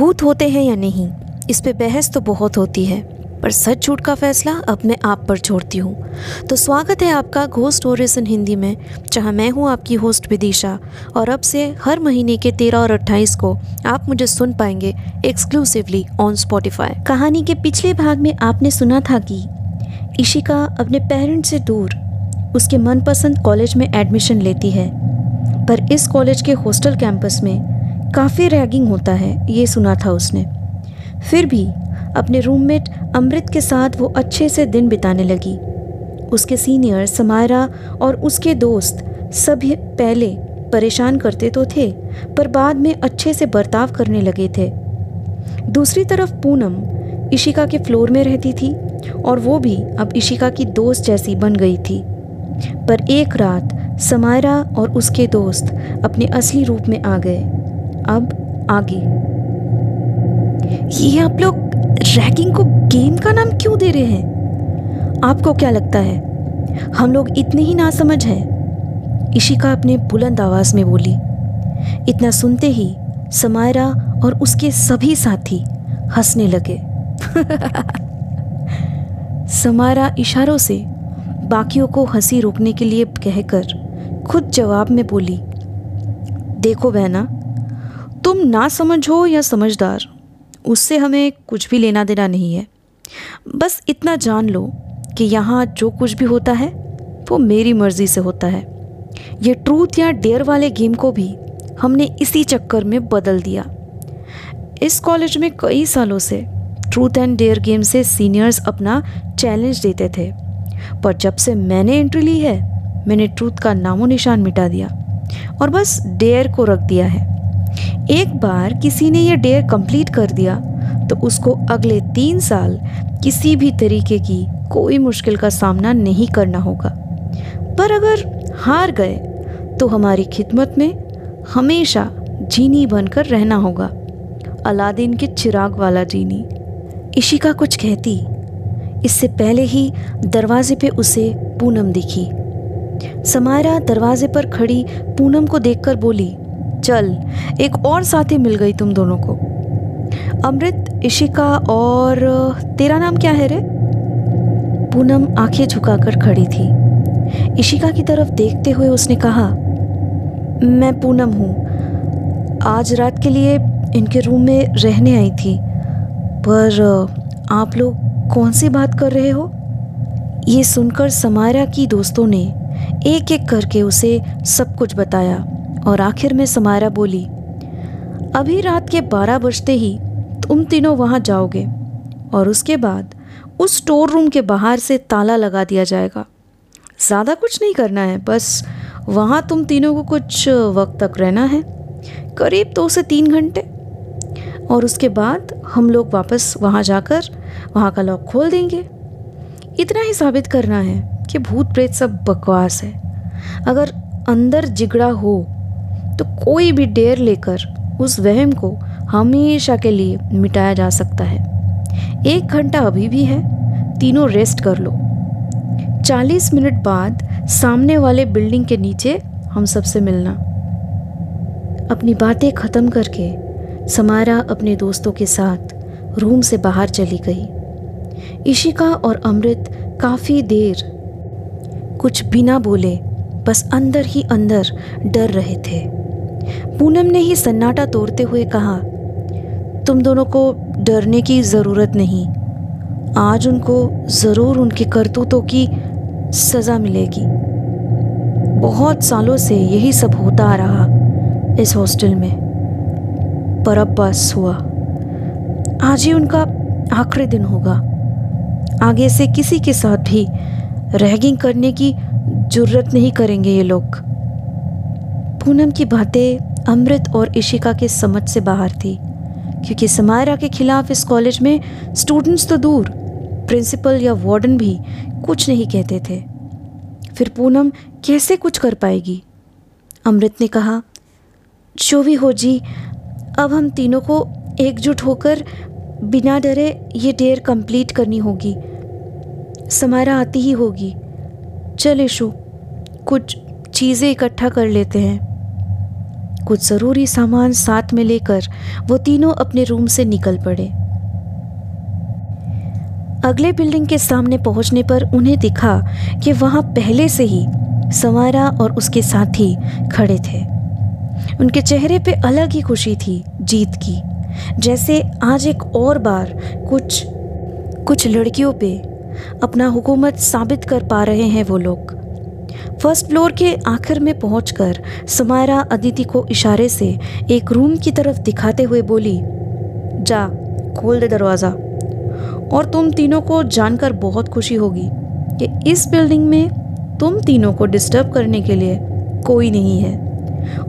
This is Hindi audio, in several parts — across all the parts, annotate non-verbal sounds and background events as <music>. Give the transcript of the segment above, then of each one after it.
भूत होते हैं या नहीं, इस पे बहस तो बहुत होती है, पर सच झूठ का फैसला अब मैं आप पर छोड़ती हूँ। तो स्वागत है आपका घोस्ट इन हिंदी में, जहाँ मैं हूँ आपकी होस्ट विदिशा, और अब से हर महीने के तेरह और अट्ठाईस को आप मुझे सुन पाएँगे एक्सक्लूसिवली ऑन स्पॉटिफाई कहानी के पिछले भाग में आपने सुना था कि इशिका अपने पेरेंट्स से दूर उसके मनपसंद कॉलेज में एडमिशन लेती है, पर इस कॉलेज के हॉस्टल कैंपस में काफ़ी रैगिंग होता है, ये सुना था उसने। फिर भी अपने रूममेट अमृत के साथ वो अच्छे से दिन बिताने लगी। उसके सीनियर समायरा और उसके दोस्त सभी पहले परेशान करते तो थे, पर बाद में अच्छे से बर्ताव करने लगे थे। दूसरी तरफ़ पूनम इशिका के फ्लोर में रहती थी और वो भी अब इशिका की दोस्त जैसी बन गई थी। पर एक रात समायरा और उसके दोस्त अपने असली रूप में आ गए। अब आगे। ये आप लोग रैगिंग को गेम का नाम क्यों दे रहे हैं? आपको क्या लगता है? हम लोग इतने ही ना समझ हैं। इशिका अपने बुलंद आवाज़ में बोली, इतना सुनते ही समायरा और उसके सभी साथी हंसने लगे। <laughs> समायरा इशारों से बाकियों को हँसी रोकने के लिए कहकर खुद जवाब में बोली, देखो बहना तुम ना समझ या समझदार, उससे हमें कुछ भी लेना देना नहीं है। बस इतना जान लो कि यहाँ जो कुछ भी होता है, वो मेरी मर्ज़ी से होता है। ये ट्रूथ या डेयर वाले गेम को भी हमने इसी चक्कर में बदल दिया। इस कॉलेज में कई सालों से ट्रूथ एंड डेयर गेम से सीनियर्स अपना चैलेंज देते थे, पर जब से मैंने एंट्री ली है, मैंने ट्रूथ का नामो निशान मिटा दिया और बस डेयर को रख दिया है। एक बार किसी ने यह डेयर कंप्लीट कर दिया तो उसको अगले तीन साल किसी भी तरीके की कोई मुश्किल का सामना नहीं करना होगा। पर अगर हार गए तो हमारी खिदमत में हमेशा जीनी बनकर रहना होगा। अलादीन के चिराग वाला जीनी इशिका कुछ कहती। इससे पहले ही दरवाजे पे उसे पूनम दिखी। समायरा दरवाजे पर खड़ी पूनम को देखकर बोली चल, एक और साथी मिल गई तुम दोनों को। अमृत, इशिका और, तेरा नाम क्या है रे? पूनम आँखें झुकाकर खड़ी थी। इशिका की तरफ़ देखते हुए उसने कहा, मैं पूनम हूँ। आज रात के लिए इनके रूम में रहने आई थी। पर, आप लोग कौन सी बात कर रहे हो? ये सुनकर समायरा की दोस्तों ने एक एक करके उसे सब कुछ बताया। और आखिर में समायरा बोली, अभी रात के बारह बजते ही तुम तीनों वहाँ जाओगे और उसके बाद उस स्टोर रूम के बाहर से ताला लगा दिया जाएगा। ज़्यादा कुछ नहीं करना है, बस वहाँ तुम तीनों को कुछ वक्त तक रहना है, करीब दो से तीन घंटे। और उसके बाद हम लोग वापस वहाँ जाकर वहाँ का लॉक खोल देंगे। इतना ही साबित करना है कि भूत प्रेत सब बकवास है। अगर अंदर जिगड़ा हो तो कोई भी डेर लेकर उस वहम को हमेशा के लिए मिटाया जा सकता है। एक घंटा अभी भी है, तीनों रेस्ट कर लो। चालीस मिनट बाद सामने वाले बिल्डिंग के नीचे हम सबसे मिलना। अपनी बातें ख़त्म करके समारा अपने दोस्तों के साथ रूम से बाहर चली गई। इशिका और अमृत काफ़ी देर कुछ बिना बोले बस अंदर ही अंदर डर रहे थे। पूनम ने ही सन्नाटा तोड़ते हुए कहा, तुम दोनों को डरने की ज़रूरत नहीं। आज उनको ज़रूर उनके करतूतों की सज़ा मिलेगी। बहुत सालों से यही सब होता आ रहा इस हॉस्टल में। पर अब बस हुआ। आज ही उनका आखिरी दिन होगा। आगे से किसी के साथ भी रैगिंग करने की ज़रूरत नहीं करेंगे ये लोग। पूनम की बातें अमृत और इशिका के समझ से बाहर थी, क्योंकि समायरा के खिलाफ इस कॉलेज में स्टूडेंट्स तो दूर प्रिंसिपल या वार्डन भी कुछ नहीं कहते थे। फिर पूनम कैसे कुछ कर पाएगी? अमृत ने कहा, जो भी हो जी, अब हम तीनों को एकजुट होकर बिना डरे ये डेयर कंप्लीट करनी होगी। समारा आती ही होगी। चल इशू कुछ चीज़ें इकट्ठा कर लेते हैं। कुछ ज़रूरी सामान साथ में लेकर वो तीनों अपने रूम से निकल पड़े। अगले बिल्डिंग के सामने पहुँचने पर उन्हें दिखा कि वहाँ पहले से ही समारा और उसके साथी खड़े थे। उनके चेहरे पे अलग ही खुशी थी, जीत की। जैसे आज एक और बार कुछ कुछ लड़कियों पे अपना हुकूमत साबित कर पा रहे हैं वो लोग। फ़र्स्ट फ्लोर के आखिर में पहुंचकर समारा अदिति को इशारे से एक रूम की तरफ़ दिखाते हुए बोली, जा, खोल दे दरवाज़ा। और तुम तीनों को जानकर बहुत खुशी होगी कि इस बिल्डिंग में तुम तीनों को डिस्टर्ब करने के लिए कोई नहीं है।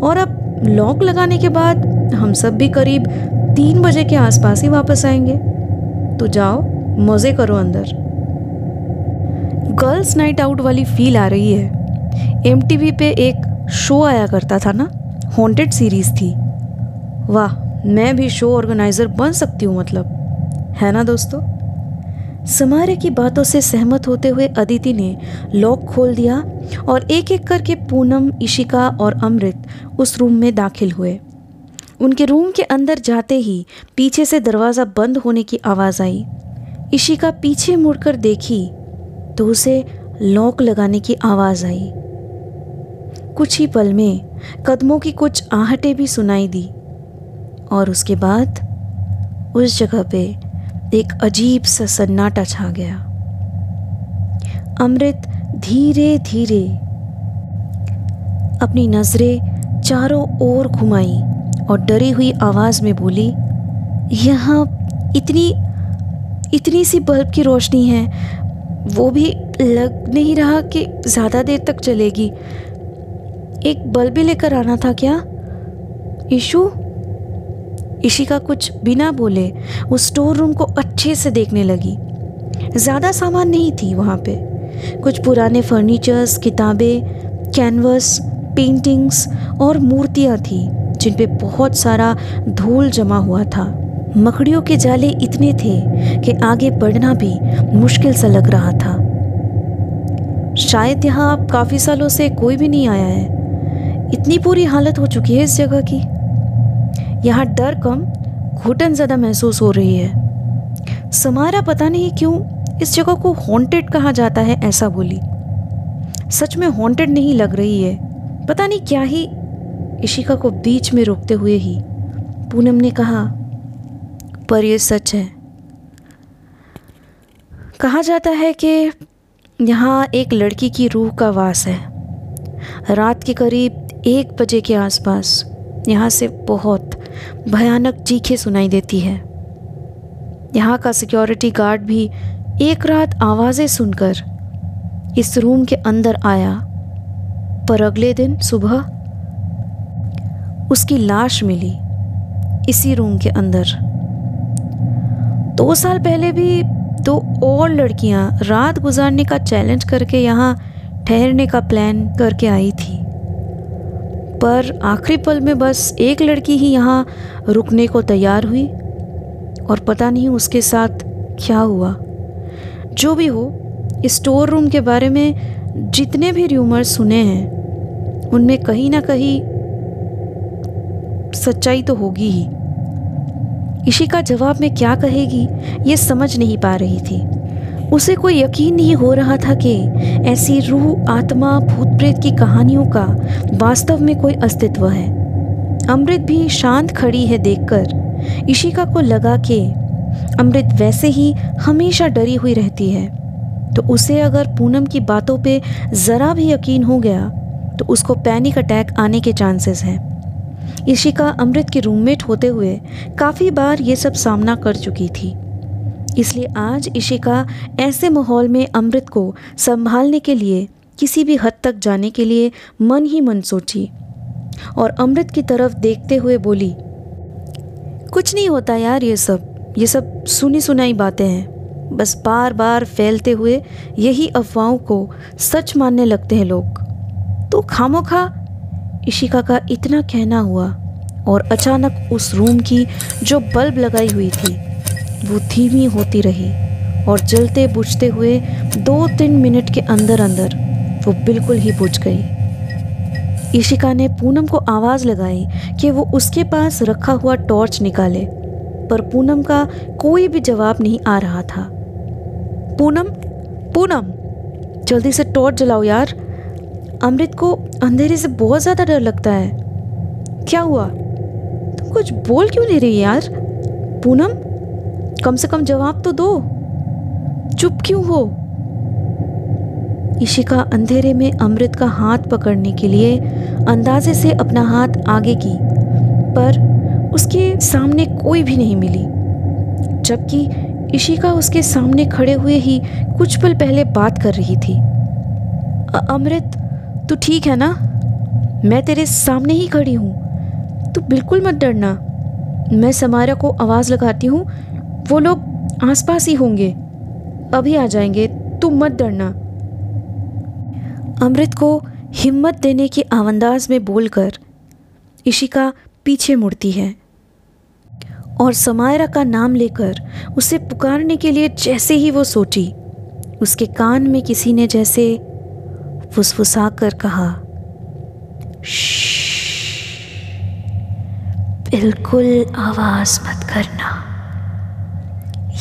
और अब लॉक लगाने के बाद हम सब भी करीब तीन बजे के आसपास ही वापस आएँगे। तो जाओ, मज़े करो अंदर। गर्ल्स नाइट आउट वाली फील आ रही है। एम पे एक शो आया करता था ना? हॉन्टेड सीरीज़ थी। वाह, मैं भी शो ऑर्गेनाइज़र बन सकती हूँ मतलब। है ना दोस्तों? समारे की बातों से सहमत होते हुए अदिति ने लॉक खोल दिया और एक एक करके पूनम, इशिका और अमृत उस रूम में दाखिल हुए। उनके रूम के अंदर जाते ही पीछे से दरवाज़ा बंद होने की आवाज़ आई। इशिका पीछे मुड़कर देखी तो उसे लॉक लगाने की आवाज़ आई। कुछ ही पल में कदमों की कुछ आहटें भी सुनाई दी। और उसके बाद उस जगह पे एक अजीब सा सन्नाटा छा गया। अमृत धीरे धीरे अपनी नज़रें चारों ओर घुमाई और डरी हुई आवाज़ में बोली, यहाँ इतनी इतनी सी बल्ब की रोशनी है, वो भी लग नहीं रहा कि ज़्यादा देर तक चलेगी। एक बल्ब भी लेकर आना था क्या? इशू इशिका कुछ बिना बोले उस स्टोर रूम को अच्छे से देखने लगी। ज़्यादा सामान नहीं थी वहाँ पे। कुछ पुराने फर्नीचर्स किताबें कैनवस पेंटिंग्स और मूर्तियाँ थी, जिन पे बहुत सारा धूल जमा हुआ था। मकड़ियों के जाले इतने थे कि आगे बढ़ना भी मुश्किल सा लग रहा था। शायद यहाँ अब काफ़ी सालों से कोई भी नहीं आया है। इतनी पूरी हालत हो चुकी है इस जगह की। यहाँ डर कम, घुटन ज़्यादा महसूस हो रही है। समारा पता नहीं क्यों इस जगह को हॉन्टेड कहा जाता है, ऐसा बोली। सच में हॉन्टेड नहीं लग रही है। पता नहीं क्या ही इशिका को बीच में रोकते हुए ही पूनम ने कहा, पर यह सच है। कहा जाता है कि यहाँ एक लड़की की रूह का वास है। रात के करीब एक बजे के आसपास यहाँ से बहुत भयानक चीखें सुनाई देती है। यहाँ का सिक्योरिटी गार्ड भी एक रात आवाज़ें सुनकर इस रूम के अंदर आया, पर अगले दिन सुबह उसकी लाश मिली इसी रूम के अंदर। दो साल पहले भी दो और लड़कियाँ रात गुजारने का चैलेंज करके यहाँ ठहरने का प्लान करके आई थी। पर आखिरी पल में बस एक लड़की ही यहाँ रुकने को तैयार हुई और पता नहीं उसके साथ क्या हुआ। जो भी हो स्टोर रूम के बारे में जितने भी र्यूमर सुने हैं, उनमें कहीं ना कहीं सच्चाई तो होगी ही। इशिका जवाब में क्या कहेगी, ये समझ नहीं पा रही थी। उसे कोई यकीन नहीं हो रहा था कि ऐसी रूह आत्मा, भूत प्रेत की कहानियों का वास्तव में कोई अस्तित्व है। अमृत भी शांत खड़ी है देखकर। इशिका को लगा कि अमृत वैसे ही हमेशा डरी हुई रहती है। तो उसे अगर पूनम की बातों पे ज़रा भी यकीन हो गया तो उसको पैनिक अटैक आने के चांसेस हैं। इशिका अमृत के रूममेट होते हुए काफ़ी बार ये सब सामना कर चुकी थी। इसलिए आज इशिका ऐसे माहौल में अमृत को संभालने के लिए किसी भी हद तक जाने के लिए मन ही मन सोची और अमृत की तरफ़ देखते हुए बोली, कुछ नहीं होता यार ये सब। ये सब सुनी सुनाई बातें हैं। बस बार बार फैलते हुए यही अफवाहों को सच मानने लगते हैं लोग। तो खामो खा इशिका का इतना कहना हुआ और अचानक उस रूम की जो बल्ब लगाई हुई थी, वो धीमी होती रही और जलते बुझते हुए दो तीन मिनट के अंदर अंदर वो बिल्कुल ही बुझ गई। ईशिका ने पूनम को आवाज़ लगाई कि वो उसके पास रखा हुआ टॉर्च निकाले, पर पूनम का कोई भी जवाब नहीं आ रहा था। पूनम पूनम, जल्दी से टॉर्च जलाओ यार। अमृत को अंधेरे से बहुत ज़्यादा डर लगता है। क्या हुआ? तुम कुछ बोल क्यों नहीं रही यार? पूनम, कम से कम जवाब तो दो। चुप क्यों हो? इशिका अंधेरे में अमृत का हाथ पकड़ने के लिए अंदाजे से अपना हाथ आगे की, पर उसके सामने कोई भी नहीं मिली। जबकि इशिका उसके सामने खड़े हुए ही कुछ पल पहले बात कर रही थी। अमृत, तू ठीक है ना? मैं तेरे सामने ही खड़ी हूँ। तू बिल्कुल मत डरना। मैं समारा को आवाज़ लगाती हूँ। वो लोग आसपास ही होंगे। अभी आ जाएँगे। तू मत डरना। अमृत को हिम्मत देने के आवंदाज में बोलकर इशिका पीछे मुड़ती है और समायरा का नाम लेकर उसे पुकारने के लिए जैसे ही वो सोची, उसके कान में किसी ने जैसे फुसफुसा कर कहा बिल्कुल आवाज़ मत करना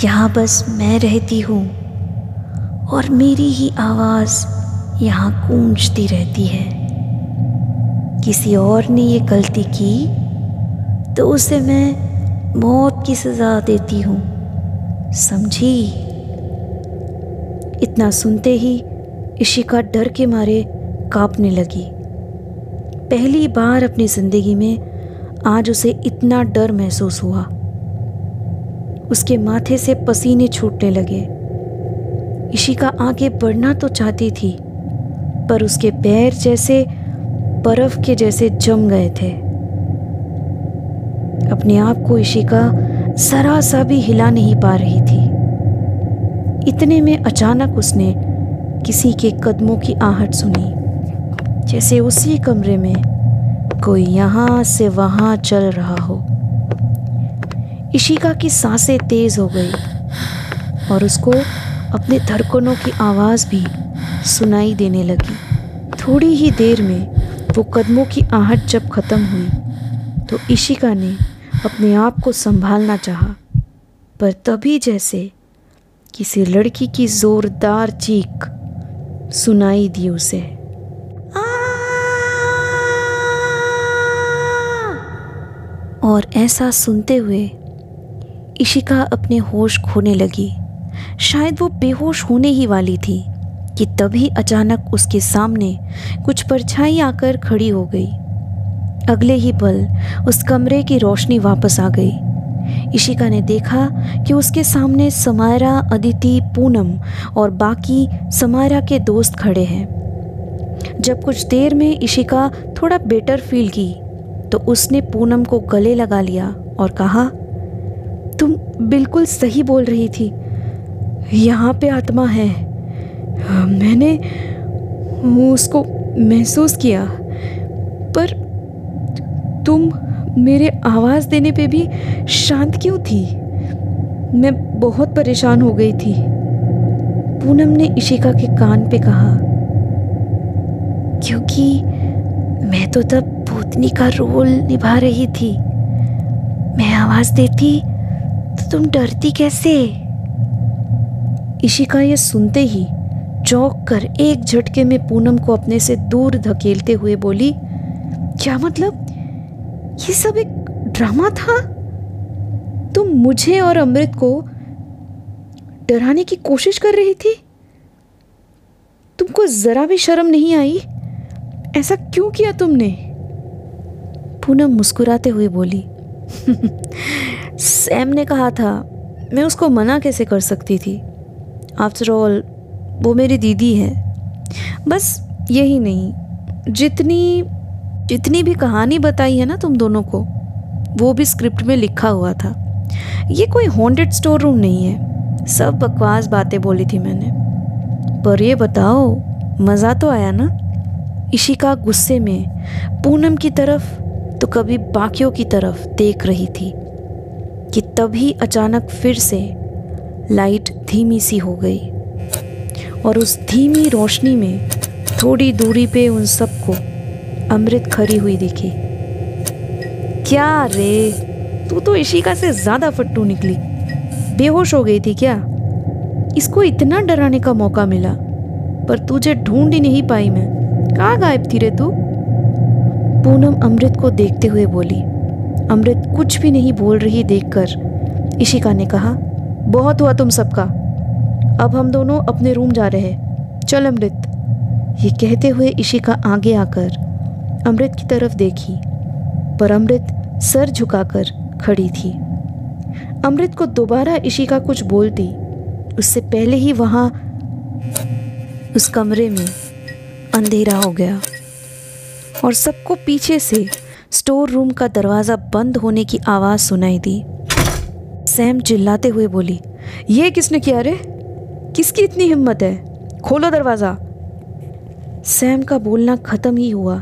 यहाँ बस मैं रहती हूँ और मेरी ही आवाज़ यहाँ गूंजती रहती है। किसी और ने ये गलती की तो उसे मैं मौत की सज़ा देती हूँ। समझी? इतना सुनते ही इशिका डर के मारे कांपने लगी। पहली बार अपनी ज़िंदगी में आज उसे इतना डर महसूस हुआ। उसके माथे से पसीने छूटने लगे। इशिका आगे बढ़ना तो चाहती थी पर उसके पैर जैसे बर्फ़ के जैसे जम गए थे। अपने आप को इशिका जरा सा भी हिला नहीं पा रही थी। इतने में अचानक उसने किसी के कदमों की आहट सुनी, जैसे उसी कमरे में कोई यहाँ से वहाँ चल रहा हो। इशिका की साँसें तेज हो गई और उसको अपने धड़कनों की आवाज़ भी सुनाई देने लगी। थोड़ी ही देर में वो कदमों की आहट जब ख़त्म हुई तो इशिका ने अपने आप को संभालना चाहा। पर तभी जैसे किसी लड़की की ज़ोरदार चीख सुनाई दी उसे। और ऐसा सुनते हुए इशिका अपने होश खोने लगी। शायद वो बेहोश होने ही वाली थी। कि तभी अचानक उसके सामने कुछ परछाई आकर खड़ी हो गई। अगले ही पल उस कमरे की रोशनी वापस आ गई। इशिका ने देखा कि उसके सामने समायरा, अदिति, पूनम और बाकी समायरा के दोस्त खड़े हैं। जब कुछ देर में इशिका थोड़ा बेटर फील की तो उसने पूनम को गले लगा लिया और कहा, तुम बिल्कुल सही बोल रही थी। यहाँ पे आत्मा है। मैंने उसको महसूस किया। पर तुम मेरे आवाज़ देने पे भी शांत क्यों थी? मैं बहुत परेशान हो गई थी। पूनम ने इशिका के कान पे कहा, क्योंकि मैं तो तब भूतनी का रोल निभा रही थी। मैं आवाज़ देती तो तुम डरती कैसे? इशिका ये सुनते ही चौंक कर एक झटके में पूनम को अपने से दूर धकेलते हुए बोली, क्या मतलब? ये सब एक ड्रामा था? तुम मुझे और अमृत को डराने की कोशिश कर रही थी? तुमको जरा भी शर्म नहीं आई? ऐसा क्यों किया तुमने? पूनम मुस्कुराते हुए बोली, सैम ने कहा था, मैं उसको मना कैसे कर सकती थी? आफ्टर ऑल वो मेरी दीदी है। बस यही नहीं, जितनी जितनी भी कहानी बताई है ना तुम दोनों को, वो भी स्क्रिप्ट में लिखा हुआ था। ये कोई हॉन्टेड स्टोर रूम नहीं है, सब बकवास बातें बोली थी मैंने। पर ये बताओ, मज़ा तो आया ना? इशिका गुस्से में पूनम की तरफ़ तो कभी बाकियों की तरफ़ देख रही थी, कि तभी अचानक फिर से लाइट धीमी सी हो गई। और उस धीमी रोशनी में थोड़ी दूरी पे उन सबको अमृत खड़ी हुई दिखी। क्या रे? तू तो इशिका से ज़्यादा फट्टू निकली। बेहोश हो गई थी क्या? इसको इतना डराने का मौका मिला, पर तुझे ढूंढ ही नहीं पाई मैं। कहाँ गायब थी रे तू? पूनम अमृत को देखते हुए बोली, अमृत कुछ भी नहीं बोल रही देखकर, इशिका ने कहा, बहुत हुआ तुम सबका। अब हम दोनों अपने रूम जा रहे हैं। चल अमृत। ये कहते हुए इशिका आगे आकर अमृत की तरफ़ देखी, पर अमृत सर झुकाकर खड़ी थी। अमृत को दोबारा इशिका कुछ बोलती उससे पहले ही वहाँ उस कमरे में अंधेरा हो गया और सबको पीछे से स्टोर रूम का दरवाज़ा बंद होने की आवाज़ सुनाई दी। सैम चिल्लाते हुए बोली, ये किसने किया रे? किसकी इतनी हिम्मत है? खोलो दरवाज़ा। सैम का बोलना ख़त्म ही हुआ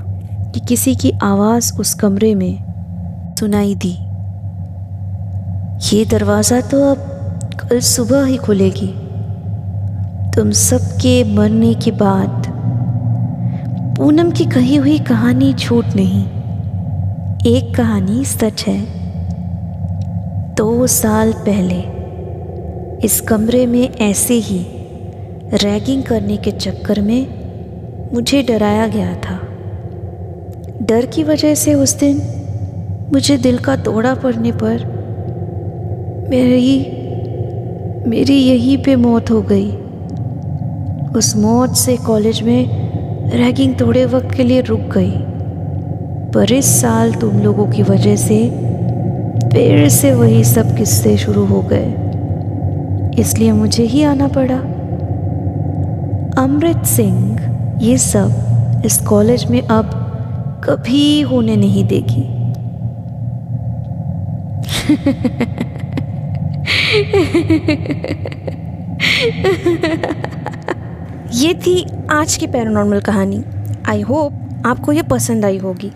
कि किसी की आवाज़ उस कमरे में सुनाई दी। ये दरवाज़ा तो अब कल सुबह ही खुलेगी। तुम सबके मरने के बाद पूनम की कही हुई कहानी झूठ नहीं। एक कहानी सच है। दो साल पहले इस कमरे में ऐसे ही रैगिंग करने के चक्कर में मुझे डराया गया था। डर की वजह से उस दिन मुझे दिल का दौड़ा पड़ने पर मेरी मेरी यहीं पे मौत हो गई। उस मौत से कॉलेज में रैगिंग थोड़े वक्त के लिए रुक गई। पर इस साल तुम लोगों की वजह से फिर से वही सब किस्से शुरू हो गए। इसलिए मुझे ही आना पड़ा। अमृत सिंह ये सब इस कॉलेज में अब कभी होने नहीं देगी। <laughs> ये थी आज की पैरानॉर्मल कहानी। आई होप आपको ये पसंद आई होगी।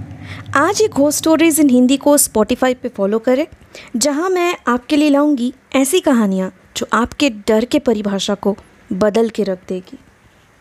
आज ये घोस्ट स्टोरीज इन हिंदी को स्पॉटिफाई पे फॉलो करें, जहाँ मैं आपके लिए लाऊँगी ऐसी कहानियाँ। जो आपके डर के परिभाषा को बदल के रख देगी।